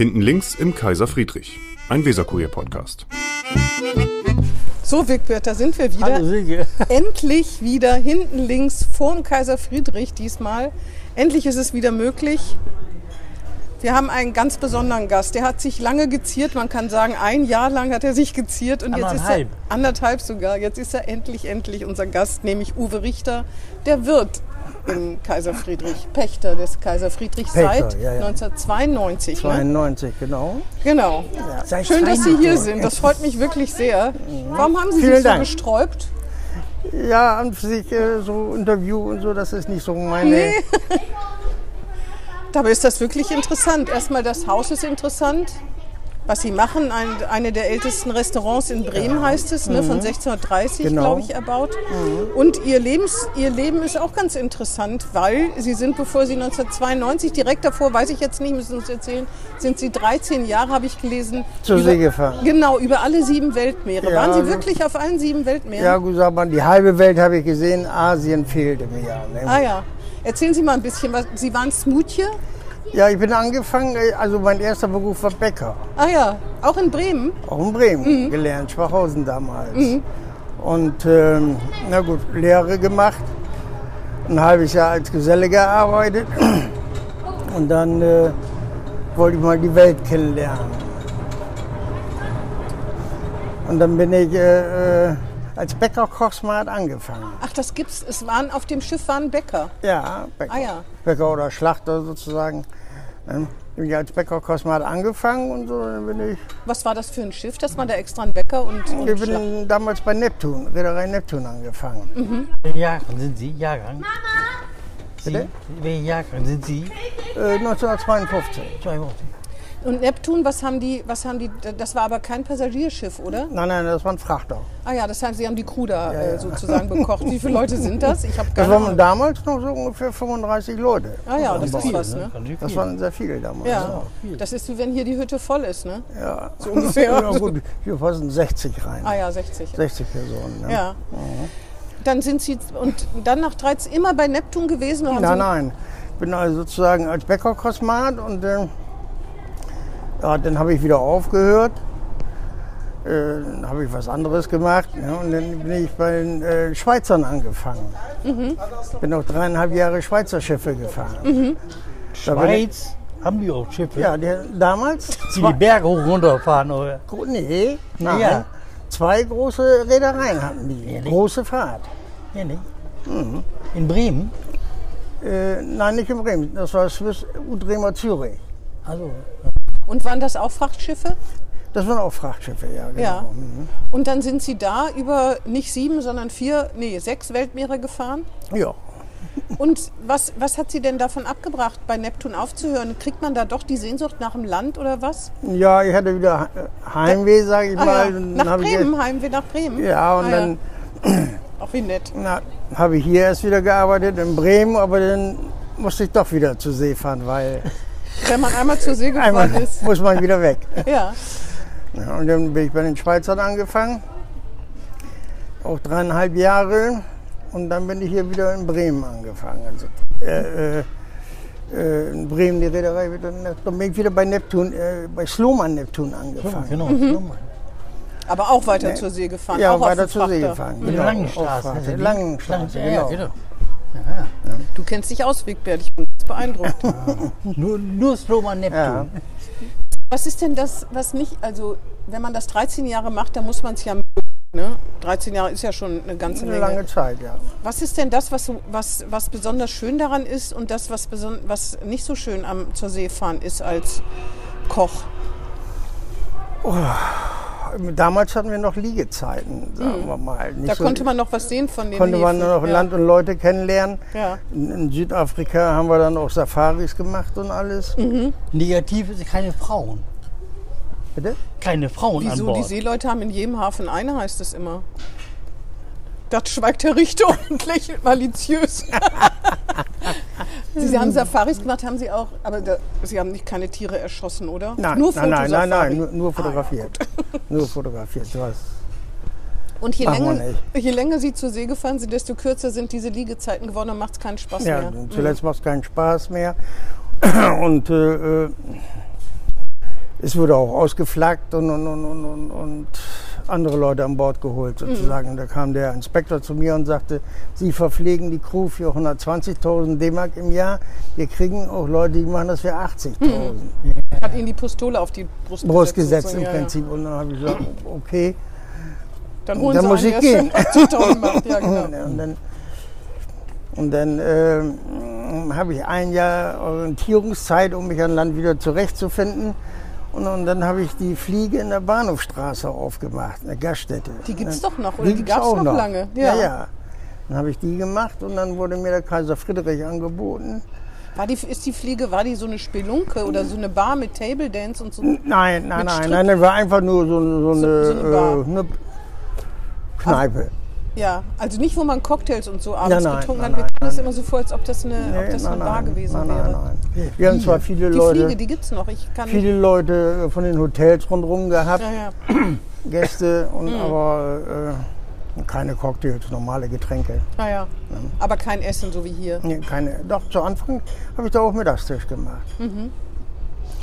Hinten links im Kaiser Friedrich, ein Weserkurier-Podcast. So, Wigbert, da sind wir wieder. Hallo. Endlich wieder hinten links vorm Kaiser Friedrich diesmal. Endlich ist es wieder möglich. Wir haben einen ganz besonderen Gast. Der hat sich lange geziert. Man kann sagen, ein Jahr lang hat er sich geziert. Und jetzt ist er Anderthalb. anderthalb sogar. Jetzt ist er endlich, endlich unser Gast, nämlich Uwe Richter, der Wirt in Kaiser Friedrich, Pächter des Kaiser Friedrich Pächter, seit ja, ja. 1992. Ne? 92, genau. Genau. Seit Schön, dass Sie hier 92. sind. Das freut mich wirklich sehr. Warum haben Sie Vielen sich so Dank. gesträubt? Ja, an sich äh, so Interview und so, das ist nicht so meine. Nee. Dabei ist das wirklich interessant. Erstmal das Haus ist interessant. Was Sie machen, ein, eine der ältesten Restaurants in Bremen heißt es, ne, von 1630, Genau. glaube ich, erbaut. Und Ihr, Lebens, Ihr Leben ist auch ganz interessant, weil Sie sind, bevor Sie 1992, direkt davor, weiß ich jetzt nicht, müssen Sie uns erzählen, sind Sie 13 Jahre, habe ich gelesen. Zur über- See gefahren. Genau, über alle sieben Weltmeere. Ja, Waren Sie also- wirklich auf allen sieben Weltmeeren? Ja, gut, sag mal, die halbe Welt habe ich gesehen, Asien fehlte mir ja. Ne? Ah ja. Erzählen Sie mal ein bisschen was. Sie waren Smoothie? Ja, ich bin angefangen, äh, also mein erster Beruf war Bäcker. Ah ja, auch in Bremen. Auch in Bremen Mhm. gelernt, Schwachhausen damals. Und ähm, na gut, Lehre gemacht, ein halbes Jahr als Geselle gearbeitet und dann äh, wollte ich mal die Welt kennenlernen. Und dann bin ich äh, äh, als Bäckerkochsmart angefangen. Ach, das gibt's. Es waren auf dem Schiff waren Bäcker. Ja, Bäcker. Ah ja. Bäcker oder Schlachter sozusagen. Dann bin ich als Bäckerkochsmart angefangen und so, dann bin ich Was war das für ein Schiff? Das war da extra ein Bäcker und, und Ich Schla- bin damals bei Neptun, Reederei Neptun angefangen. Mhm. Jahrgang sind Sie? Jahrgang? Sie, Bitte? welcher Jahrgang sind Sie? Äh, 1952. 52. Und Neptun, was haben die, was haben die, das war aber kein Passagierschiff, oder? Nein, nein, das war ein Frachter. Ah ja, das heißt, Sie haben die Crew da äh, sozusagen bekocht. Wie viele Leute sind das? Ich habe Das waren Ahnung. damals noch so ungefähr 35 Leute. Ah ja, das ist Viel, was, ne? Das waren sehr viele damals. Ja, das ist wie wenn hier die Hütte voll ist, ne? ja. So ungefähr. ja gut, hier passen 60 rein. Ah ja, 60. 60 Personen. Ne? Ja. Dann sind Sie und dann nach 13 immer bei Neptun gewesen? Oder Nein, nein. Ich bin also sozusagen als Bäckerkosmat und äh, ja, dann habe ich wieder aufgehört. Äh, dann habe ich was anderes gemacht ne? und dann bin ich bei den äh, Schweizern angefangen. Mhm. Bin auch dreieinhalb Jahre Schweizer Schiffe gefahren. Mhm. Ich- Schweiz haben die auch Schiffe? Ja, der, damals? Die die Berge hoch und runter fahren, oder? Nee, nein. Ja. Zwei große Reedereien hatten die. Ehrlich? Große Fahrt. Ja, nicht? In Bremen? Äh, nein, nicht in Bremen. Das war Swiss Udremer Zürich. Also, Und waren das auch Frachtschiffe? Das waren auch Frachtschiffe, ja. Genau. Ja. Und dann sind Sie da über nicht sieben, sondern vier, nee, sechs Weltmeere gefahren. Ja. Und was, was hat Sie denn davon abgebracht, bei Neptun aufzuhören? Kriegt man da doch die Sehnsucht nach dem Land oder was? Ja, ich hatte wieder äh, Heimweh, sage ich Ah, mal. ja. Nach hab ich Bremen, Heimweh nach Bremen. Ja, und Ah, dann Auch wie nett. na, habe ich hier erst wieder gearbeitet in Bremen, aber dann musste ich doch wieder zur See fahren, weil Wenn man einmal zur See gefahren ist. muss man wieder weg. Ja. Ja, und dann bin ich bei den Schweizern angefangen, auch dreieinhalb Jahre. Und dann bin ich hier wieder in Bremen angefangen. Also, äh, äh, äh, in Bremen, die Reederei, wieder- dann bin ich wieder bei Neptun, äh, bei Sloman Neptun angefangen. genau. Mhm. Aber auch weiter zur See gefahren. Ja, auch weiter zur See gefahren. Genau, Langenstraße. Frachter. also die- Langenstraße, Ja, ja, genau. genau. Du kennst dich aus, Wigbert. Beeindruckt. Nur, nur Sloman Neptun. Ja. Was ist denn das, was nicht, also wenn man das 13 Jahre macht, dann muss man es ja mögen, ne? 13 Jahre ist ja schon eine ganze Eine Menge. lange Zeit, ja. Was ist denn das, was, so- was, was besonders schön daran ist und das, was, was nicht so schön am zur See fahren ist als Koch? Damals hatten wir noch Liegezeiten, sagen wir mal. Nicht Mhm. Da so- konnte man noch was sehen von den konnte man Häfen. noch ja. Land und Leute kennenlernen. Ja. In, in Südafrika haben wir dann auch Safaris gemacht und alles. Mhm. Negativ ist keine Frauen. Bitte? Keine Frauen an Wieso? Bord. Die Seeleute haben in jedem Hafen eine, heißt es immer. Das schweigt der Richter und lächelt maliziös. Sie haben Safaris gemacht, haben Sie auch, aber da, Sie haben nicht keine Tiere erschossen, oder? Nein, nur nein, nein, nein, nein, nur, nur Ah, ja, fotografiert. nur fotografiert. Du hast, Und je länger, je länger Sie zur See gefahren sind, desto kürzer sind diese Liegezeiten geworden, dann macht es keinen Spaß ja, mehr. zuletzt macht es keinen Spaß mehr. Und äh, äh, es wurde auch ausgeflaggt und, und, und, und, und, und andere Leute an Bord geholt sozusagen. Da kam der Inspektor zu mir und sagte, Sie verpflegen die Crew für 120.000 D-Mark im Jahr. Wir kriegen auch Leute, die machen das für 80.000 Hat Ihnen die Pistole auf die Brust, Brust gesetzt im Ja, ja. Prinzip. Und dann habe ich gesagt, okay. Dann holen Dann Sie muss ich gehen. schon 80.000 macht. Ja, genau. Und dann, und dann ähm, habe ich ein Jahr Orientierungszeit, um mich an Land wieder zurechtzufinden. Und, und dann habe ich die Fliege in der Bahnhofstraße aufgemacht, eine Gaststätte. Die gibt's doch noch, oder? Die Die gibt's gab's auch noch lange? Ja. Ja, ja. Dann habe ich die gemacht und dann wurde mir der Kaiser Friedrich angeboten. War die, ist die Fliege, war die so eine Spelunke oder so eine Bar mit Table Dance und so? Nein, nein, nein, nein, das war einfach nur so, so, eine, so eine Bar. äh, eine Kneipe. Ja, also nicht, wo man Cocktails und so abends Ja, nein, getrunken nein, hat. Wir nein, das nein. immer so vor, als ob das eine, ob Nee, das nein, eine Bar nein, gewesen nein, wäre. Nein, nein. Wir haben zwar viele Die Leute, Fliege, die gibt's noch. Ich kann viele Leute von den Hotels rundherum gehabt, Ja, ja. Gäste, und Mhm. aber äh, keine Cocktails, normale Getränke. Ah, ja. Aber kein Essen, so wie hier. Nee, keine. Doch, zu Anfang habe ich da auch Mittagstisch gemacht. Mhm.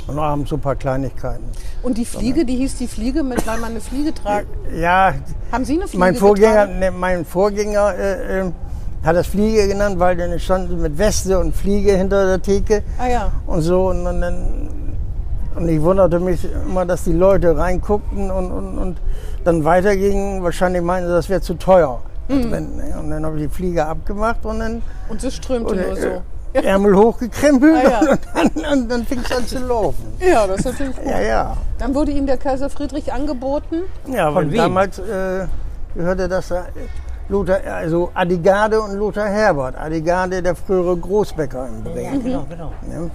Und abends so ein paar Kleinigkeiten. Und die Fliege, die hieß die Fliege, mit, weil man eine Fliege tragt. Ja, Haben Sie eine Fliege mein Vorgänger, ne, mein Vorgänger äh, äh, hat das Fliege genannt, weil dann stand mit Weste und Fliege hinter der Theke Ah ja. und so. Und, dann, und ich wunderte mich immer, dass die Leute reinguckten und, und, und dann weitergingen. Wahrscheinlich meinten sie, das wäre zu teuer. Mhm. Und dann habe ich die Fliege abgemacht und dann Und es strömte und, nur so. Ärmel hochgekrempelt Ah, ja. und dann, und dann fing es an zu laufen. Ja, das ist natürlich gut. Ja, ja. Dann wurde Ihnen der Kaiser Friedrich angeboten. Ja, weil wem? damals äh, gehörte das äh, Lothar, also Adigarde und Lothar Herbert. Adigarde, der frühere Großbäcker in Bremen. Genau, genau. Ne?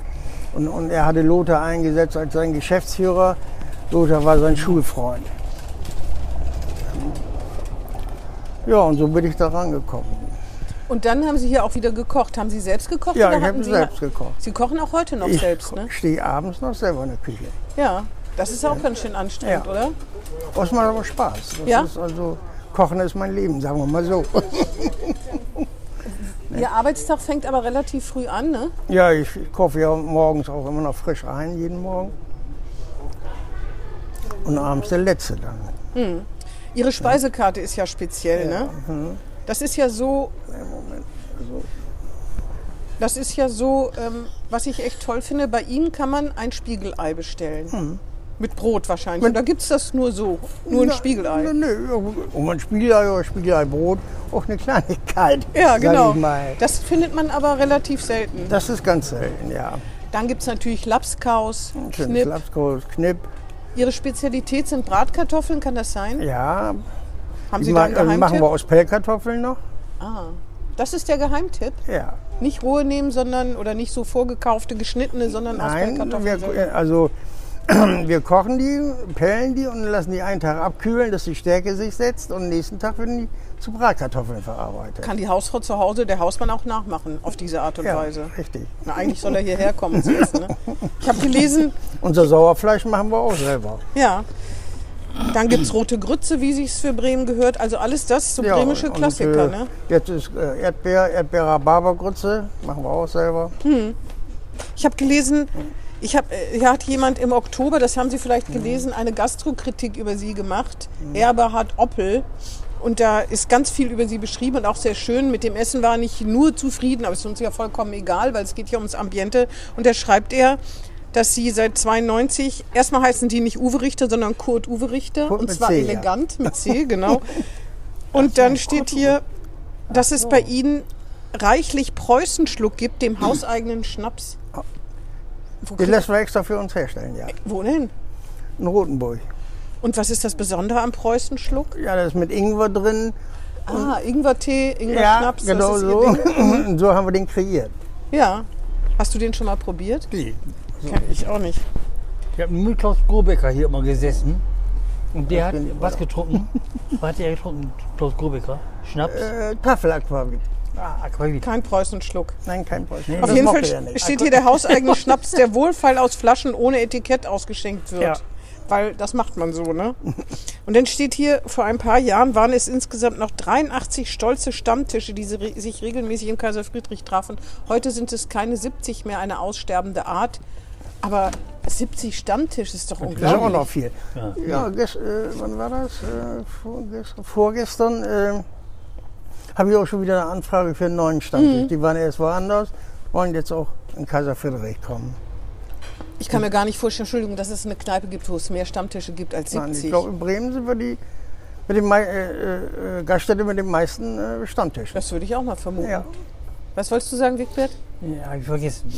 Und, und er hatte Lothar eingesetzt als sein Geschäftsführer. Lothar war sein Schulfreund. Ja, und so bin ich da rangekommen. Und dann haben Sie hier auch wieder gekocht. Haben Sie selbst gekocht? Ja, oder ich habe Sie selbst gekocht. Sie kochen auch heute noch Ich selbst, ne? stehe abends noch selber in der Küche. Ja. Das ist auch ganz schön anstrengend, Ja. oder? Das macht aber Spaß. Das Ja? ist also, Kochen ist mein Leben, sagen wir mal so. Ihr Arbeitstag fängt aber relativ früh an, ne? Ja, ich, ich kaufe ja morgens auch immer noch frisch ein, jeden Morgen. Und abends der letzte dann. Ihre Speisekarte ist ja speziell, ne? Mhm. Das ist ja so. Das ist ja so, ähm, was ich echt toll finde. Bei Ihnen kann man ein Spiegelei bestellen. Mhm. Mit Brot wahrscheinlich. Oder gibt es das nur so? Nur ein Na, Spiegelei? Nö, nö, um ein Spiegelei oder Spiegeleibrot, auch eine Kleinigkeit. Ja, genau. Das findet man aber relativ selten. Das ist ganz selten, ja. Dann gibt es natürlich Lapskaus, Knipp. Lapskaus, Knipp. Ihre Spezialität sind Bratkartoffeln, kann das sein? Ja, Haben Sie ma da einen äh, machen wir aus Pellkartoffeln noch. Ah, das ist der Geheimtipp. Ja. Nicht rohe nehmen, sondern oder nicht so vorgekaufte, geschnittene, sondern aus Nein, Pellkartoffeln. selber. wir, also wir kochen die, pellen die und lassen die einen Tag abkühlen, dass die Stärke sich setzt und nächsten Tag werden die zu Bratkartoffeln verarbeitet. Kann die Hausfrau zu Hause, der Hausmann auch nachmachen auf diese Art und ja, Weise. richtig. Na, eigentlich soll er hierher kommen zu essen. Ne? Ich habe gelesen, Unser Sauerfleisch machen wir auch selber. ja. Dann gibt es rote Grütze, wie sich's für Bremen gehört. Also alles das, so Ja, bremische und, Klassiker. äh, Ne? Jetzt ist äh, Erdbeer, Erdbeer-Rhabarbergrütze, machen wir auch selber. Ich habe gelesen, ich hab, äh, hier hat jemand im Oktober, das haben Sie vielleicht gelesen, eine Gastrokritik über Sie gemacht. Eberhard Oppel. Und da ist ganz viel über Sie beschrieben und auch sehr schön. Mit dem Essen war er nicht nur zufrieden, aber es ist uns ja vollkommen egal, weil es geht ja ums Ambiente. Und da schreibt er, dass Sie seit 92, erstmal heißen die nicht Uwe Richter, sondern Kurt Uwe Richter. Kurt und zwar C, ja. elegant mit C, genau. Und dann steht hier, dass es bei Ihnen reichlich Preußenschluck gibt, dem hauseigenen Schnaps. Wo, Den lassen wir extra für uns herstellen, ja. wo denn? In Rotenburg. Und was ist das Besondere am Preußenschluck? Ja, da ist mit Ingwer drin. Ah, Ingwertee, Ja, Ingwer-Schnaps. genau das ist so. So haben wir den kreiert. Ja. Hast du den schon mal probiert? Die. Kenn ich auch nicht. Ich habe mit Klaus Grobecker hier immer gesessen. Und der hat was getrunken. was hat er getrunken, Klaus Grobecker? Schnaps? Äh, Tafelaquavit. ah, Aquavit. Kein Preußenschluck. Nein, kein Preußen. Nee, Auf jeden Fall nicht. steht hier der hauseigene Schnaps, der wohlfeil aus Flaschen ohne Etikett ausgeschenkt wird. Ja. Weil das macht man so, ne? Und dann steht hier, vor ein paar Jahren waren es insgesamt noch 83 stolze Stammtische, die sich regelmäßig im Kaiser Friedrich trafen. Heute sind es keine 70 mehr, eine aussterbende Art. Aber 70 Stammtisch ist doch Das ist auch unglaublich. noch viel. Ja, gest, äh, wann war das? Äh, vorgestern, vorgestern äh, habe ich auch schon wieder eine Anfrage für einen neuen Stammtisch. Die waren erst woanders, wollen jetzt auch in Kaiser Friedrich kommen. Ich kann mir gar nicht vorstellen, Entschuldigung, dass es eine Kneipe gibt, wo es mehr Stammtische gibt als Nein, 70. ich glaube, in Bremen sind wir die mit dem, mei- äh, äh, Gaststätte mit den meisten äh, Stammtischen. das würde ich auch mal vermuten. Ja. Was wolltest du sagen, Wigbert? Ja, ich vergessen.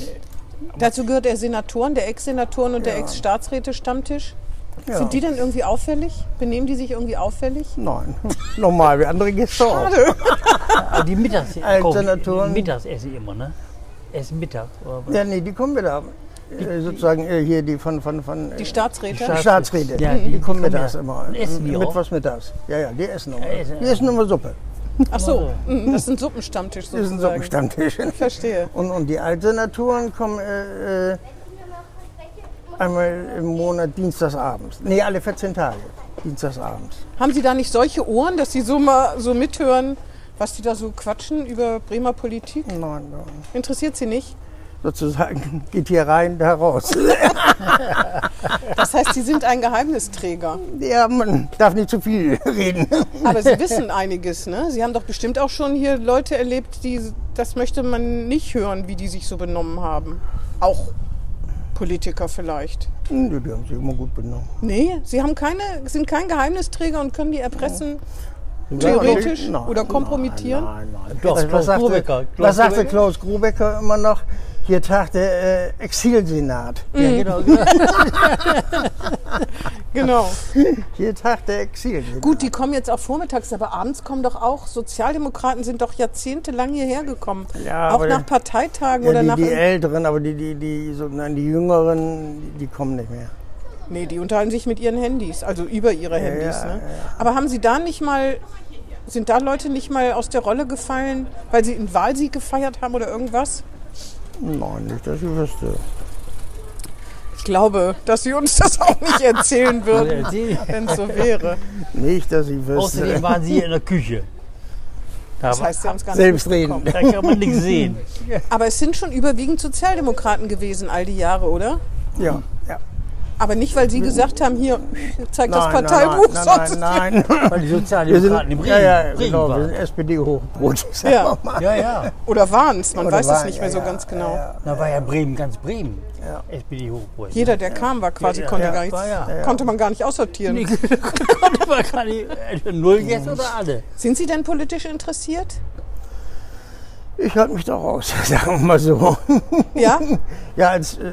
Dazu gehört der Senatoren, der Ex-Senatoren und der Ex-Staatsräte-Stammtisch. Ja. Sind die denn irgendwie auffällig? Benehmen die sich irgendwie auffällig? Nein, normal, wie andere Gäste auch. Die Mittags esse ich immer, ne? Essen Mittag. Oder was? Ja, nee, die kommen wieder. Äh, sozusagen äh, hier die von, von, von äh, Die Staatsräte? Staats- Staatsräte. Ja, die, die- kommen die mittags ja. immer. Und essen die auch? Mittwochs mittags. Ja, ja, die essen immer. Ja, essen- Die essen immer Suppe. Ach so, mhm, das sind Suppenstammtisch Das ist ein sozusagen. Suppenstammtisch. Verstehe. Und, und die Alternaturen kommen äh, äh, einmal im Monat dienstagsabends. Nee, alle 14 Tage. Dienstagsabends. Haben Sie da nicht solche Ohren, dass Sie so mal so mithören, was die da so quatschen über Bremer Politik? Nein, nein. Interessiert Sie nicht? Sozusagen geht hier rein, da raus. Das heißt, Sie sind ein Geheimnisträger. ja, man darf nicht zu viel reden. Aber Sie wissen einiges, ne? Sie haben doch bestimmt auch schon hier Leute erlebt, die, das möchte man nicht hören, wie die sich so benommen haben. Auch Politiker vielleicht. Hm, Die haben sich immer gut benommen. Nee, Sie haben keine, sind kein Geheimnisträger und können die erpressen, theoretisch Nein, oder kompromittieren? Nein, nein, nein. Was, Klaus was, sagte, Grubecker. Klaus was sagte. Klaus Grubecker immer noch? Hier tagt der äh, Exilsenat. Mhm. Ja, genau. genau. Hier tagt der Exilsenat. Gut, die kommen jetzt auch vormittags, aber abends kommen doch auch, Sozialdemokraten sind doch jahrzehntelang hierher gekommen. Ja, auch nach Parteitagen Ja, oder die, nach... die Älteren, aber die, die, die, so, nein, die Jüngeren, die, kommen nicht mehr. Nee, die unterhalten sich mit ihren Handys, also über ihre Handys. ja, ne? Aber haben Sie da nicht mal, sind da Leute nicht mal aus der Rolle gefallen, weil sie einen Wahlsieg gefeiert haben oder irgendwas? Nein, nicht, dass ich wüsste. Ich glaube, dass Sie uns das auch nicht erzählen würden, wenn es so wäre. Nicht, dass ich wüsste. Außerdem waren sie in der Küche. Da, Das heißt, Sie haben es gar nicht Selbstredend. mitbekommen. da kann man nichts sehen. Aber es sind schon überwiegend Sozialdemokraten gewesen all die Jahre, oder? Ja. Aber nicht, weil Sie gesagt haben, hier, zeig das Nein, Parteibuch, nein, sonst nein, nein, nein. Weil die Wir Sozialdemokraten in sind, Bremen, ja, ja, Bremen genau, wir waren. sind SPD-Hochbrot. Ja. Ja, ja. Oder waren es, man Oder weiß das waren, nicht mehr ja, so ja, ganz genau. ja, Da war ja Bremen ganz Bremen. Ja. SPD-Hochburg. Jeder, der kam, war quasi, Ja, konnte, ja, gar nichts, war ja. konnte man gar nicht aussortieren. Nee, konnte man gar nicht. äh, Null jetzt oder alle? Sind Sie denn politisch interessiert? Ich halte mich doch aus, sagen wir mal so. Ja? Ja, als äh,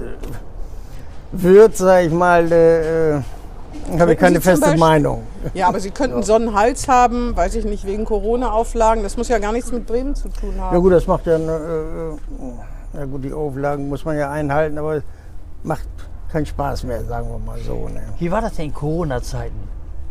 Wirt, sag ich mal, äh, äh, habe ich keine Sie feste Beispiel- Meinung. Ja, aber Sie könnten so einen Hals haben, weiß ich nicht, wegen Corona-Auflagen. Das muss ja gar nichts mit Bremen zu tun Ja haben. gut, das macht ja, eine, äh, ja gut, die Auflagen muss man ja einhalten, aber es macht keinen Spaß mehr, sagen wir mal so. Ne? Wie war das denn in Corona-Zeiten?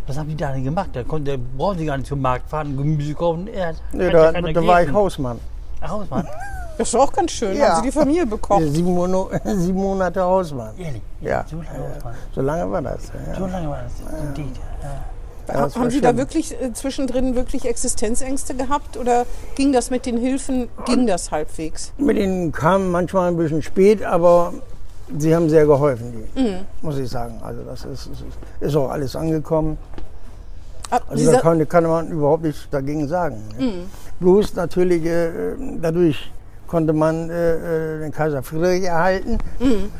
Was haben die da denn gemacht? Da, konnte, da brauchen sie gar nicht zum Markt fahren, Gemüse kaufen. Er Nee, da, ja da war ich. Hausmann. Ach, Hausmann? Das ist auch ganz schön. Ja. Haben Sie die Familie bekocht? Sieben, Mono, sieben Monate Hausmann. Ehrlich? Ja. So lange Hausmann. So lange war das. Ja. So lange war das. Indeed. Ja. Ja, das haben Sie da wirklich äh, zwischendrin wirklich Existenzängste gehabt oder ging das mit den Hilfen, ging das halbwegs? Mit ihnen kam manchmal ein bisschen spät, aber sie haben sehr geholfen, die, Mhm. muss ich sagen. Also das ist, ist, ist auch alles angekommen. Ab Also da kann, kann man überhaupt nichts dagegen sagen. Ne? Mhm. Bloß natürlich, äh, dadurch konnte man äh, äh, den Kaiser Friedrich erhalten, Mhm.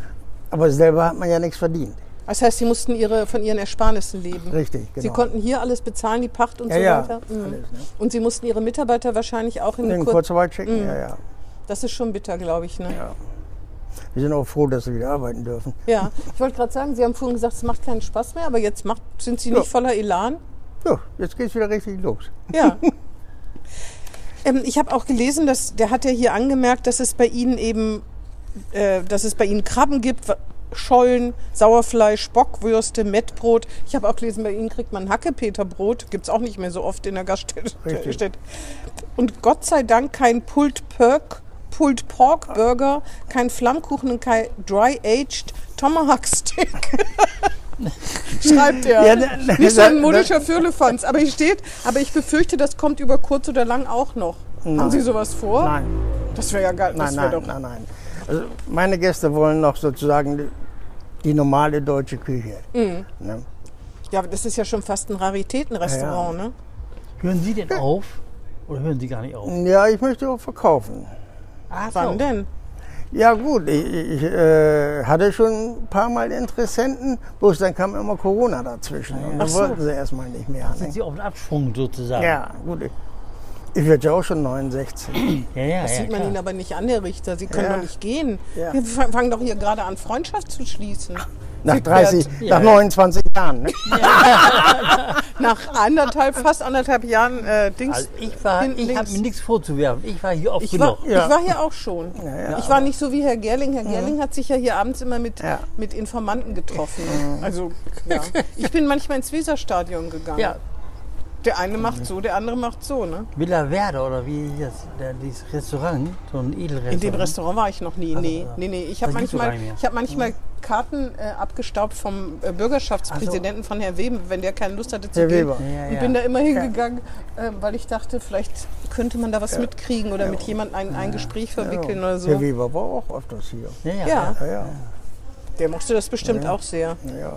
aber selber hat man ja nichts verdient. das heißt, Sie mussten ihre, von Ihren Ersparnissen leben. Richtig, genau. Sie konnten hier alles bezahlen, die Pacht und ja, so ja, weiter. Mhm. alles. Ne? Und Sie mussten Ihre Mitarbeiter wahrscheinlich auch in In den Kur Kurzarbeit schicken, Mhm. ja, ja. Das ist schon bitter, glaube ich. Ne? Ja. Wir sind auch froh, dass sie wieder arbeiten dürfen. Ja, ich wollte gerade sagen, Sie haben vorhin gesagt, es macht keinen Spaß mehr, aber jetzt macht, sind Sie nicht voller Elan? Ja, jetzt geht's wieder richtig los. Ja. ähm, ich habe auch gelesen, dass der hat ja hier angemerkt, dass es bei Ihnen eben, äh, dass es bei Ihnen Krabben gibt, Schollen, Sauerfleisch, Bockwürste, Mettbrot. Ich habe auch gelesen, bei Ihnen kriegt man Hackepeterbrot. Gibt es auch nicht mehr so oft in der Gaststätte. Richtig. Und Gott sei Dank kein Pulled Pork, Pulled Pork Burger, kein Flammkuchen und kein Dry Aged Tomahawk Stick. Schreibt er. Ja, da- da- Nicht so ein da- modischer Firlefanz. Aber hier steht, aber ich befürchte, das kommt über kurz oder lang auch noch. Haben Sie sowas vor? Nein, Das wäre ja geil. Nein, nein, doch, nein, nein. Also meine Gäste wollen noch sozusagen die die normale deutsche Küche. Mhm. Ne? Ja, aber das ist ja schon fast ein Raritätenrestaurant, ne? Hören Sie denn auf? Oder hören Sie gar nicht auf? Ja, ich möchte auch verkaufen. Ah, Wann denn? Ja gut, ich, ich äh, hatte schon ein paar Mal Interessenten, bloß dann kam immer Corona dazwischen. Und dann so. wollten sie erstmal nicht mehr. Sind Ne? Sie auf den Abschwung sozusagen? Ja, gut. Ich, ich werde ja auch schon 69. ja, ja. Das ja, sieht man klar. Ihnen aber nicht an, Herr Richter. Sie können Ja. doch nicht gehen. Ja. Wir fang- fangen doch hier gerade an, Freundschaft zu schließen. Nach Wigbert. 30, Ja. nach 29 Jahren. Ne? Nach anderthalb, fast anderthalb Jahren äh, Dings. Also ich war, ich habe mir nichts vorzuwerfen. Ich war hier oft Ich war, genug. Ja. ich war hier auch schon. ja. Ich war nicht so wie Herr Gerling. Herr Gerling hat sich ja hier abends immer mit, Ja. mit Informanten getroffen. Also, ja. Ich bin manchmal ins Weserstadion gegangen. Ja, Der eine macht so, der andere macht so. Ne? Villa Verde oder wie das, der, dieses Restaurant, so ein Edelrestaurant. In dem Restaurant war ich noch nie. Nee, ja. nee, nee. Ich habe manchmal, ich hab manchmal Karten äh, abgestaubt vom äh, Bürgerschaftspräsidenten von Herrn Weben, wenn der keine Lust hatte zu Herr gehen. Weber. Ja, Und ja. bin da immer hingegangen, äh, weil ich dachte, vielleicht könnte man da was mitkriegen oder mit jemandem ein, ein Gespräch verwickeln oder so. Herr Weber war auch öfters hier. Ja, ja. Ja, Ja, ja. der mochte das bestimmt auch sehr. ja.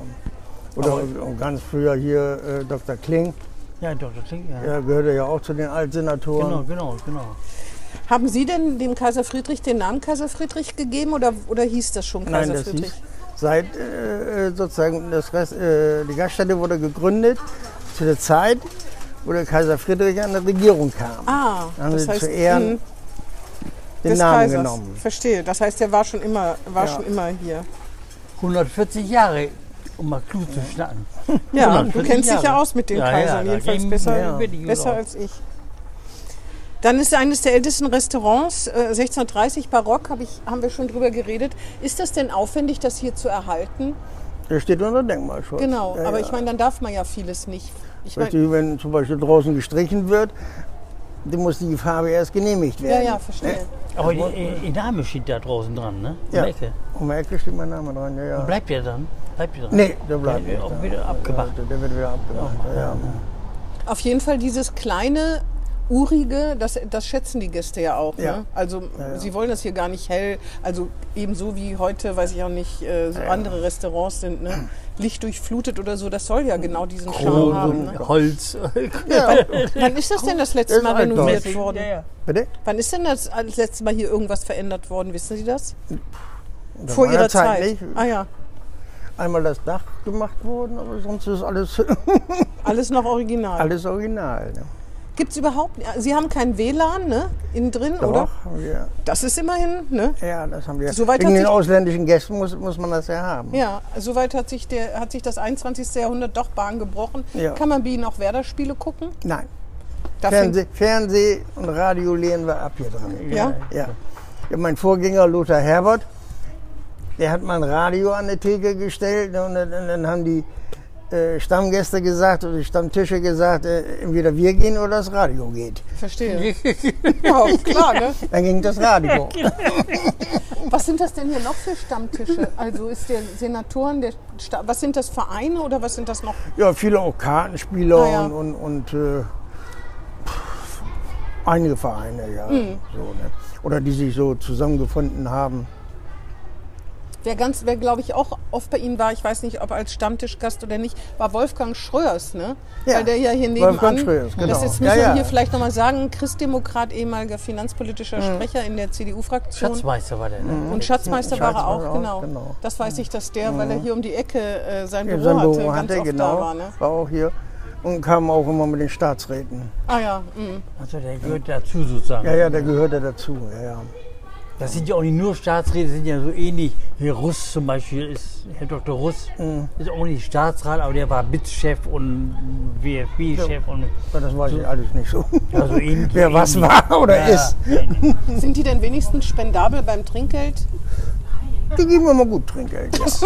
Oder und ganz früher hier äh, Dr. Kling, Ja, Dr. Klink, ja. der gehörte ja auch zu den Altsenatoren. Genau, genau, genau. Haben Sie denn dem Kaiser Friedrich den Namen Kaiser Friedrich gegeben oder, oder hieß das schon Kaiser Nein, das Friedrich? hieß, seit äh, sozusagen das Rest, äh, die Gaststätte wurde gegründet, zu der Zeit, wo der Kaiser Friedrich an die Regierung kam. Ah, Haben das Sie heißt zu Ehren den Namen Kaisers. genommen. Verstehe. Das heißt, er war schon immer, war Ja. schon immer hier. 140 Jahre, um mal klug zu schnacken. Ja, du 140 kennst dich ja Jahre. aus mit den Ja, ja, Kaisern, da jedenfalls besser, ja, besser als ich. Dann ist eines der ältesten Restaurants, äh, 1630 Barock, hab ich, haben wir schon drüber geredet. Ist das denn aufwendig, das hier zu erhalten? Der steht unter Denkmalschutz. Genau, Ja, aber ja. ich meine, dann darf man ja vieles nicht. Ich mein, Richtig, wenn zum Beispiel draußen gestrichen wird, dann muss die Farbe erst genehmigt ja, werden. ja, verstehe. Aber die, äh, Ihr Name steht da draußen dran, ne? In Ja. der Ecke. Um die Ecke steht mein Name dran. Ja, ja. Bleibt der dann? Bleibt der dran? Nee, der bleibt Der wird nicht auch wieder abgemacht. Ja, der wird wieder abgemacht. ja, ja. Auf jeden Fall dieses kleine, urige, das, das schätzen die Gäste ja auch. Ja. Ne? Also sie wollen das hier gar nicht hell, also ebenso wie heute, weiß ich auch nicht, äh, so andere Restaurants sind, ne? Licht durchflutet oder so, das soll ja genau diesen Charme haben. Ne? Holz. Wann ist das denn das letzte Mal renoviert worden? Ja, ja. Bitte? Wann ist denn das, das letzte Mal hier irgendwas verändert worden? Wissen Sie das? Das Vor Ihrer Zeit? nicht. Ah ja, Einmal das Dach gemacht worden, aber sonst ist alles, alles noch original. alles original. Ne? Gibt es überhaupt, ja, Sie haben kein WLAN, ne? Innen drin, Doch, oder? haben wir. Das ist immerhin, ne? Ja, das haben wir. Soweit Wegen den ausländischen Gästen muss, muss man das ja haben. Ja, soweit hat sich, der, hat sich das 21. Jahrhundert doch Bahn gebrochen. Ja. Kann man bei Ihnen auch Werder-Spiele gucken? Nein. Fernseh, Fernseh und Radio lehnen wir ab hier dran. Ja? Ja. ja mein Vorgänger Lothar Herbert, der hat mal ein Radio an die Theke gestellt und dann, und dann haben die äh, Stammgäste gesagt oder Stammtische gesagt, äh, entweder wir gehen oder das Radio geht. Verstehe. ja, klar, ne? Dann ging das Radio. Was sind das denn hier noch für Stammtische? Also ist der Senatoren, der Sta was sind das Vereine oder was sind das noch? Ja, viele auch Kartenspieler Ah, ja. und, und, und äh, pff, einige Vereine, ja. Hm. So, ne? Oder die sich so zusammengefunden haben. Wer ganz, wer glaube ich auch oft bei Ihnen war, ich weiß nicht, ob als Stammtischgast oder nicht, war Wolfgang Schröers, ne? Ja, Weil der ja hier nebenan, Wolfgang Schröers, genau. das jetzt müssen Ja, wir ja. hier vielleicht nochmal sagen, Christdemokrat, ehemaliger finanzpolitischer Sprecher in der CDU-Fraktion. Schatzmeister war der, ne? Und Schatzmeister war er auch, auch, genau. genau. Das weiß ich, dass der, weil er hier um die Ecke äh, sein Büro sein hatte, Büro ganz hatte, oft genau. da war. Ne? War auch hier. Und kam auch immer mit den Staatsräten. Ah ja, mh. Also der gehört dazu sozusagen. Ja, ja, der gehörte dazu. Ja, ja. Das sind ja auch nicht nur Staatsräte, das sind ja so ähnlich. Herr Russ zum Beispiel ist, Herr Dr. Russ Mhm. ist auch nicht Staatsrat, aber der war BITS-Chef und WFB-Chef und Aber das weiß ich alles nicht so. ja, so ähnlich. Wer so was war oder Ja, ist. Sind die denn wenigstens spendabel beim Trinkgeld? Die geben immer gut Trinkgeld. Ja. Das,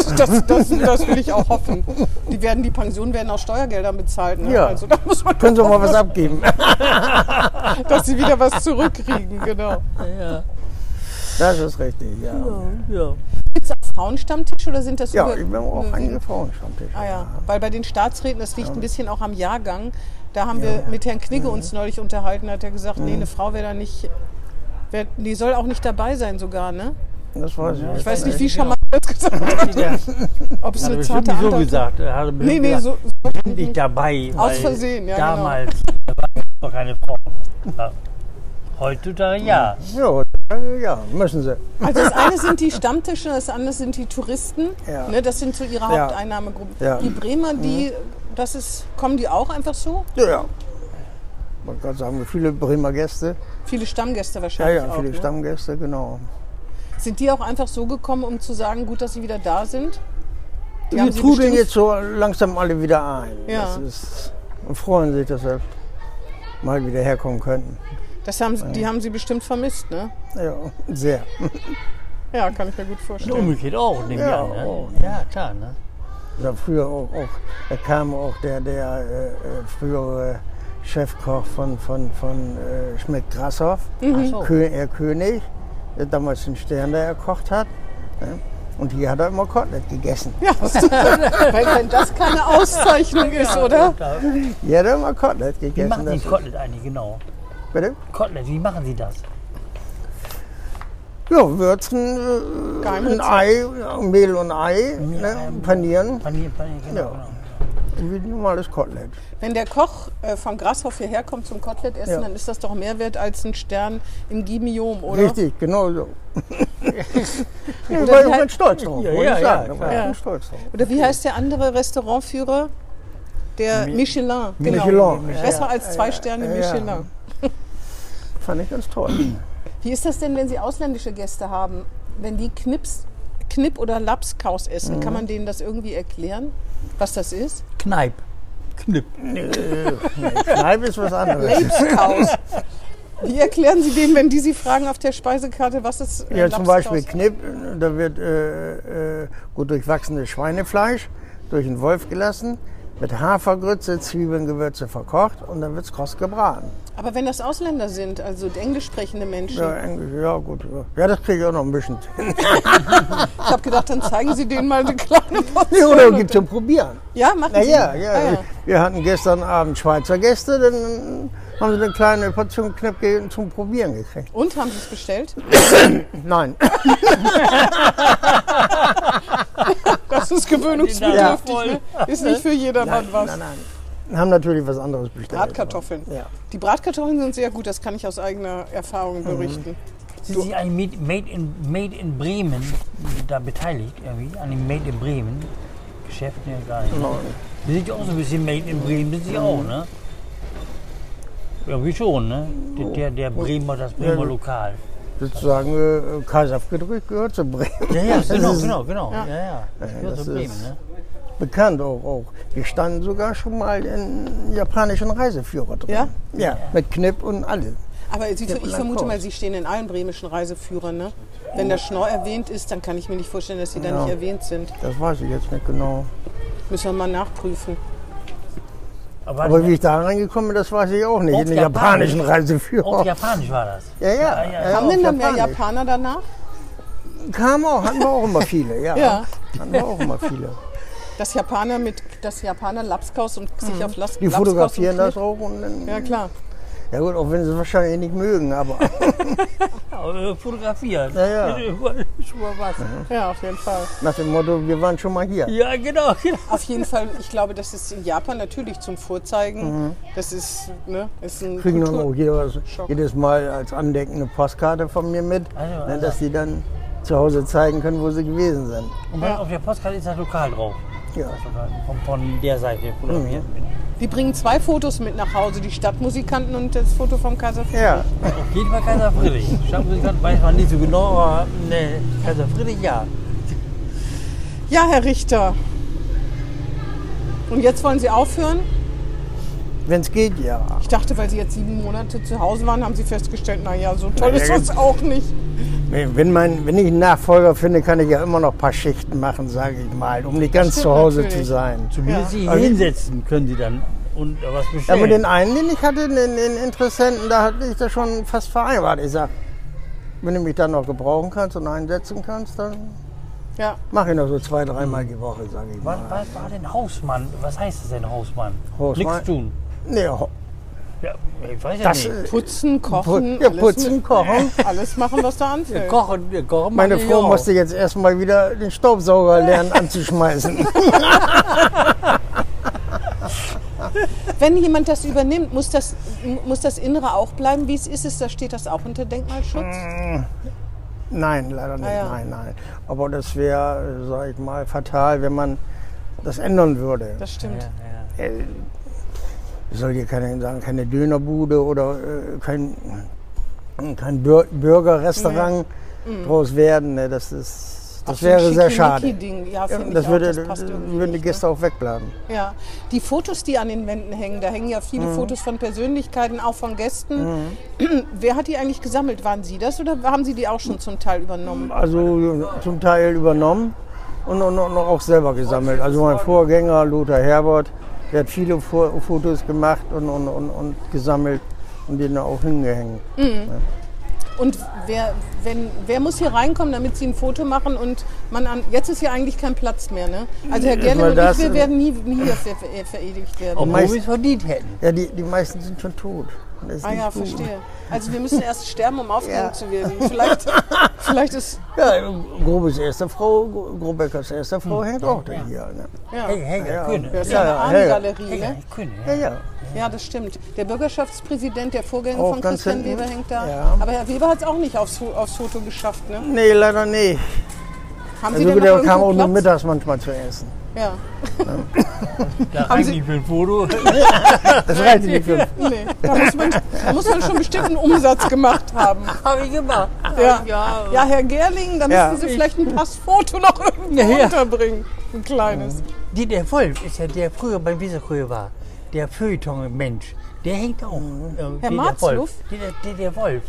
das, das will ich auch hoffen. Die, werden, die Pensionen werden aus Steuergeldern bezahlt. Ne? Ja. Also da muss man Können Sie auch mal was abgeben? dass sie wieder was zurückkriegen. Genau. Ja, Das ist richtig, ja. ja. Gibt es auch Frauenstammtisch oder sind das Ja, über- ich bin auch einige Frauenstammtische. Ah ja, weil bei den Staatsräten, das liegt ein bisschen auch am Jahrgang. Da haben wir mit Herrn Knigge uns neulich unterhalten, hat er gesagt, nee, eine Frau wäre da nicht, wär, die soll auch nicht dabei sein sogar, ne? Das weiß ich. Ich weiß nicht, wie charmant jetzt gesagt hat. Hat Ob es eine zarte nicht so gesagt. Er hatte bestimmt Nee, nee, gesagt, so, bin nicht dabei. Aus weil Versehen, ja, genau. Damals war noch keine Frau. Ja. Heutzutage ja. Ja, äh, ja, müssen sie. Also das eine sind die Stammtische, das andere sind die Touristen. Ja. Ne, das sind so ihre Ja. Haupteinnahmegruppen. Ja. Die Bremer, die, das ist, kommen die auch einfach so? Ja, ja. Man kann sagen, viele Bremer Gäste. Viele Stammgäste Ja, wahrscheinlich ja, auch. viele ne? Stammgäste, genau. Sind die auch einfach so gekommen, um zu sagen, gut, dass sie wieder da sind? Die, sie trudeln jetzt so langsam alle wieder ein. Ja. Das ist, und freuen sich, dass sie mal wieder herkommen könnten. Das haben, sie- die haben sie bestimmt vermisst, ne? Ja, sehr. Ja, kann ich mir gut Und vorstellen. umgekehrt auch, nehme ich Ja, an. Ne? auch. Ja, klar. Ne? Ja, früher auch, auch, da kam auch der, der äh, äh, frühere Chefkoch von, von, von äh, Schmidt Grashoff, Mhm. So. Kö König, der damals den Stern da erkocht hat. Ne? Und hier hat er immer Kotelett gegessen. Ja, weil wenn das keine Auszeichnung ist, oder? Klar. Hier hat er immer Kotelett Wie gegessen. machen Sie Das- Kotelett eigentlich genau? Bitte? Kotelett, wie machen Sie das? Ja, würzen, äh, ein. Ei, ja, Mehl und Ei, Mehl, ne? Ei, panieren, Panier, Panier, genau. Ja. genau. wie ein normales Kotelett. Wenn der Koch äh, von Grashoff hierher kommt zum Kotelett essen, Ja. dann ist das doch mehr wert als ein Stern im Guimium, oder? Richtig, genau so. ja, war ich halt- ganz stolz drauf, Ja, ja, ich ja, sagen. Klar. ganz stolz drauf. Oder wie heißt der andere Restaurantführer? Der Michelin. Genau. Michelin. Besser Ja, als zwei ja, Sterne ja. Michelin. Fand ich ganz toll. Wie ist das denn, wenn Sie ausländische Gäste haben? Wenn die Knips, Knipp oder Lapskaus essen, Mhm. kann man denen das irgendwie erklären, was das ist? Kneip. Knipp. Kneipe ist was anderes. Lapskaus. Wie erklären Sie denen, wenn die Sie fragen auf der Speisekarte, was ist äh, Ja, zum? Beispiel Knipp, da wird äh, äh, gut durchwachsenes Schweinefleisch durch den Wolf gelassen, mit Hafergrütze, Zwiebeln, Gewürze verkocht und dann wird es kross gebraten. Aber wenn das Ausländer sind, also englisch sprechende Menschen, Ja, Englisch, ja gut. Ja, das kriege ich auch noch ein bisschen. ich habe gedacht, dann zeigen Sie denen mal eine kleine Portion. oder und gibt zum Probieren. Ja, machen Na Sie. ja, ja. Ah, ja. Wir hatten gestern Abend Schweizer Gäste, dann haben sie eine kleine Portion Knipp ge- zum Probieren gekriegt. Und haben Sie es bestellt? Nein. Das ist gewöhnungsbedürftig. Ne? Ist nicht für jedermann was. Nein, nein. Haben natürlich was anderes bestellt. Bratkartoffeln. Ja. Die Bratkartoffeln sind sehr gut, das kann ich aus eigener Erfahrung Mhm. berichten. Sind Sie eigentlich mit Made in, Made in Bremen da beteiligt irgendwie? An dem Made in Bremen Geschäft? Ja, gar nicht. Ne? Sie sind ja auch so ein bisschen Made in Bremen, sind Sie auch, ne? Ja, wie schon, ne? Der- Der, der Bremer, das Bremer Lokal. Sozusagen äh, Kaiser Friedrich gehört zu Bremen. Ja, ja, Das genau, ist genau, genau. Ja, ja. Das gehört das zu Bremen, ne? Bekannt auch, auch. Wir standen sogar schon mal in japanischen Reiseführer drin. Ja? Ja, mit Knipp und alles. Aber Sie, ich vermute mal. Sie stehen in allen bremischen Reiseführern. Ne? Wenn der Schnorr erwähnt ist, dann kann ich mir nicht vorstellen, dass Sie da Ja. nicht erwähnt sind. Das weiß ich jetzt nicht genau. Müssen wir mal nachprüfen. Aber wie ich da reingekommen bin, das weiß ich auch nicht. In den Japanisch. japanischen Reiseführer. Auf Japanisch war das. Ja, ja. Ja, ja. auf denn da mehr. Japaner danach? Kamen auch, hatten wir auch immer viele, ja. Ja. Hatten wir auch immer viele. Das Japaner mit das Japaner Lapskaus und sich auf Las Die Lapskaus fotografieren und das auch und dann, Ja klar. Ja gut, auch wenn sie es wahrscheinlich nicht mögen, aber Ja, fotografiert. Ja, ja. Schon mal was. Ja, auf jeden Fall. nach dem Motto, wir waren schon mal hier. Ja, genau, genau. Auf jeden Fall, ich glaube, das ist in Japan natürlich zum Vorzeigen. Mhm. Das ist, ne, ist ein Kriegen dann auch jedes, jedes Mal als Andenken eine Postkarte von mir mit, Also, ne, also. dass sie dann zu Hause zeigen können, wo sie gewesen sind. Und bei- auf der Postkarte ist das Lokal drauf. Ja. Das Lokal Von, von der Seite fotografiert. Die bringen zwei Fotos mit nach Hause, die Stadtmusikanten und das Foto vom Kaiser Friedrich. Ja, Auf jeden Fall Kaiser Friedrich. Stadtmusikant weiß man nicht so genau, aber ne, Kaiser Friedrich ja. Ja, Herr Richter. Und jetzt wollen Sie aufhören? Wenn es geht, ja. Ich dachte, weil Sie jetzt sieben Monate zu Hause waren, haben Sie festgestellt, naja, so toll ist das auch nicht. Wenn, mein, wenn ich einen Nachfolger finde, kann ich ja immer noch ein paar Schichten machen, sage ich mal, um nicht ganz zu Hause natürlich. zu sein. Zumindest Ja. sich Also- hinsetzen können sie dann und was Ja, bestellen. mit den einen, den ich hatte, den, den Interessenten, da hatte ich das schon fast vereinbart. Ich sag, wenn du mich dann noch gebrauchen kannst und einsetzen kannst, dann Ja, mache ich noch so zwei, dreimal die Woche, sage ich was, mal. was war denn Hausmann? Was heißt das denn Hausmann? Hausmann? Nichts tun. Nee, ho- Ja, ich weiß ja Das, nicht. äh, Putzen, kochen, Ja, alles, putzen, mit, kochen. alles machen, was da anfällt. Kochen, ja, kochen Meine Frau auch. musste jetzt erstmal wieder den Staubsauger lernen anzuschmeißen. Wenn jemand das übernimmt, muss das, muss das Innere auch bleiben, wie es ist. ist da steht das auch unter Denkmalschutz? Nein, leider nicht. Ah, ja. Nein, nein. Aber das wäre, sag ich mal, fatal, wenn man das ändern würde. Das stimmt. Ja, ja. Äh, soll hier keine, sagen, keine Dönerbude oder äh, kein, kein Burgerrestaurant draus werden. Ne? Das, ist, das so ein wäre sehr schade. Ja, Ja, das ich auch, würde, das würden die nicht, ne? Gäste auch wegbleiben. Ja, die Fotos, die an den Wänden hängen, da hängen ja viele Mhm. Fotos von Persönlichkeiten, auch von Gästen. Wer hat die eigentlich gesammelt? Waren Sie das oder haben Sie die auch schon zum Teil übernommen? Also zum Teil übernommen und, und, und auch selber gesammelt. Also mein Vorgänger Lothar Herbert, der hat viele Fo- Fotos gemacht und, und, und, und gesammelt und die dann auch hingehängt. Und wer, wenn, wer muss hier reinkommen, damit Sie ein Foto machen? Und man an, jetzt ist hier eigentlich kein Platz mehr, ne? Also Herr Gerling und ich, wir werden nie, nie hier ver ver veredigt werden. Obwohl wir es verdient hätten. Ja, die, die meisten sind schon tot. Das Ah ja, gut. verstehe. Also wir müssen erst sterben, um aufgehängt Ja. zu werden. Vielleicht, vielleicht ist, Ja, Grobes erste Frau, Grobeckers erste Frau hängt auch da hier. Ne? ja, Hey, hey, Ja. Kühne. das ist Ja, ja, ja, eine. Ahnengalerie, Hey, ne? Kühne. Ja, ja. Ja, das stimmt. Der Bürgerschaftspräsident, der Vorgänger Auch von Christian hinten. Weber hängt da. Ja. Aber Herr Weber hat es auch nicht aufs, aufs Foto geschafft, ne? Nee, leider nicht. Haben Sie Also denn noch der kam auch nur mittags manchmal zu essen. Ja, Da reicht nicht für ein Foto. Das reicht nicht für nee. Da muss, man, da muss man schon bestimmt einen Umsatz gemacht haben. Habe ich gemacht. Ja, Ja. ja Herr Gerling, da Ja. müssen Sie vielleicht ein Passfoto noch irgendwo Ja, ja. unterbringen. Ein kleines. Der Wolf ist ja der früher beim Weserkühe war. Der Feuilleton-Mensch. Der hängt auch. äh, Herr der Marzluff? Der, der, der, der Wolf.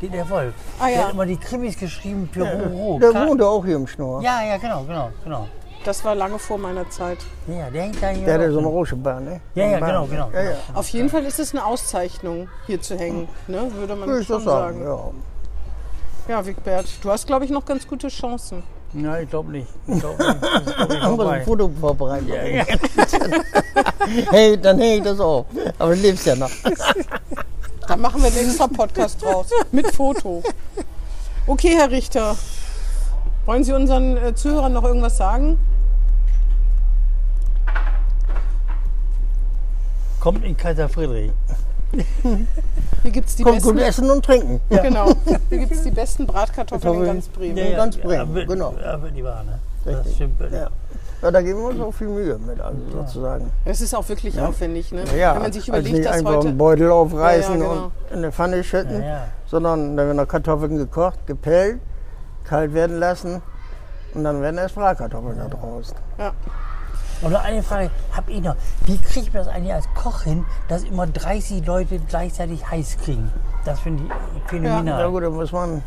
Der, der Wolf. Ah, Der ja. hat immer die Krimis geschrieben für Roro. Der wohnte auch hier im Schnur. Ja, ja, genau, genau, genau. Das war lange vor meiner Zeit. Ja, ja, der hängt da hier. Der hatte auch so eine drin. Rauschebahn, ne? Ja, ja, Bahn. genau, genau. Ja, ja. Auf jeden Fall ist es eine Auszeichnung, hier zu hängen, ne? würde man Würde ich schon so sagen, sagen. ja. Ja, Wigbert, du hast, glaube ich, noch ganz gute Chancen. Ja, ich glaube nicht. Ich glaube nicht. Das ist, glaub ich, ein Foto vorbereitet? hey, dann hänge ich das auf. Aber du lebst ja noch. Da machen wir einen extra Podcast draus. Mit Foto. Okay, Herr Richter. Wollen Sie unseren äh, Zuhörern noch irgendwas sagen? Kommt in Kaiser Friedrich. Hier gibt es die Kommt gut besten. essen und trinken. Genau. Hier gibt es die besten Bratkartoffeln in ganz Bremen. Ja, ganz Bremen, aber- genau. Aber die war, ne? Das Richtig. stimmt. Ja. ja, da geben wir uns auch viel Mühe mit, also sozusagen. Es ist auch wirklich aufwendig, ne? Ja, Wenn man sich also überlegt, nicht dass einfach heute. einen Beutel aufreißen Ja, ja, genau. und in eine Pfanne schütten, Ja, ja. sondern da werden noch Kartoffeln gekocht, gepellt, kalt werden lassen und dann werden erst Bratkartoffeln da draus. Und noch eine Frage habe ich noch. Wie kriegt man das eigentlich als Koch hin, dass immer 30 Leute gleichzeitig heiß kriegen? Das finde ich Na phänomenal. gut, da muss man,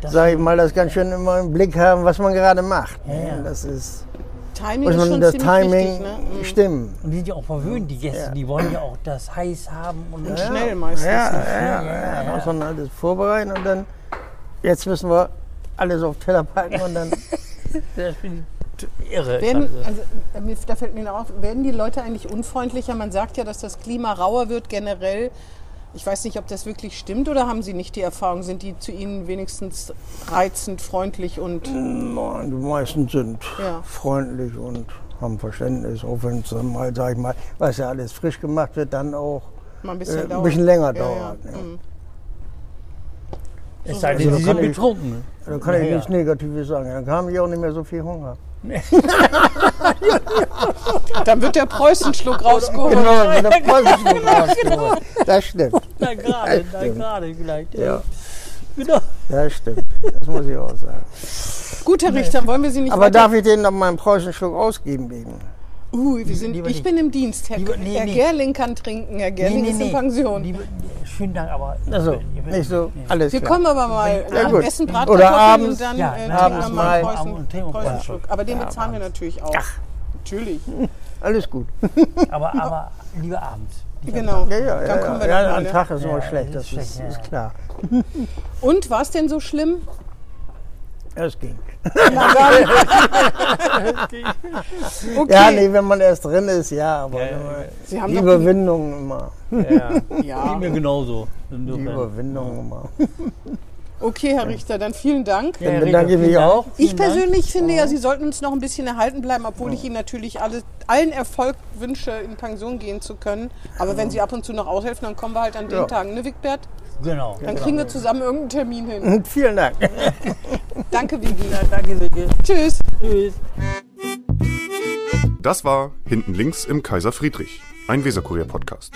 Das- sag ich mal, das ganz schön immer im Blick haben, was man gerade macht. Ja, ja. Das ist, Timing muss ist man schon das Timing wichtig, ne? Mhm. stimmen. Und die sind ja auch verwöhnt, die Gäste. Ja. Die wollen ja auch das heiß haben. Und, Und schnell meistens. Ja, ne? ja, ja, da muss man alles vorbereiten und dann, jetzt müssen wir alles auf Teller packen und dann, irre. Werden, also, äh, da fällt mir noch auf, werden die Leute eigentlich unfreundlicher? Man sagt ja, dass das Klima rauer wird generell. Ich weiß nicht, ob das wirklich stimmt oder haben Sie nicht die Erfahrung? Sind die zu Ihnen wenigstens reizend, freundlich und Nein, die meisten sind Ja. freundlich und haben Verständnis, auch wenn es dann mal, sag ich mal, was ja alles frisch gemacht wird, dann auch mal ein äh, bisschen ein dauert? bisschen länger Ja, dauert. ja. Ja. Mhm. Es sei Also denn, da sie kann sind ich- betrunken. Da kann ich nichts Negatives sagen. Dann haben ich auch nicht mehr so viel Hunger. Dann wird der Preußenschluck rausgeholt. Genau, der Preußenschluck rausgeholt. Das stimmt, Na gerade, na gerade vielleicht. ja, Genau. das stimmt. Das muss ich auch sagen. Gut, Herr Richter, wollen wir Sie nicht Aber weiter... darf ich den noch mal einen Preußenschluck ausgeben wegen? Uh, wir sind, Lieber ich nicht. bin im Dienst. Herr, Lieber- nee, Herr nee. Gerling kann trinken. Herr Gerling ist in Pension. Liebe, schönen Dank, aber. Also, nicht so, alles Wir klar. kommen aber mal Ja, ja, gut. essen Oder Bratkartoffeln abends. und dann Ja, äh, trinken wir abends mal mal. einen Preußen. Aber den bezahlen wir natürlich auch. Natürlich. Alles gut. Aber, aber lieber abends. Lieber Genau. Ja, ja, Dann ja, kommen ja. wir ja noch mal, am ne? Tag ist immer Ja, schlecht, das ist ist, schlecht, ist ja. klar. Und war es denn so schlimm? Es ging. Okay. Ja, nee, wenn man erst drin ist, ja, aber Ja, wenn man- Sie haben die doch die- Überwindung immer. Ja, Ja. Geht mir genauso. Die. Überwindung immer. Okay, Herr Richter, dann vielen Dank. Ja, Dann bedanke ich mich auch. Ich persönlich finde ja, Sie sollten uns noch ein bisschen erhalten bleiben, obwohl ich Ihnen natürlich alle, allen Erfolg wünsche, in Pension gehen zu können. Aber wenn Sie ab und zu noch aushelfen, dann kommen wir halt an den Ja. Tagen, ne, Wigbert? Genau. Dann kriegen wir zusammen irgendeinen Termin hin. Und vielen Dank. Danke, Vivi. Ja, danke, Silke. Tschüss. Tschüss. Das war Hinten links im Kaiser Friedrich, ein Weserkurier-Podcast.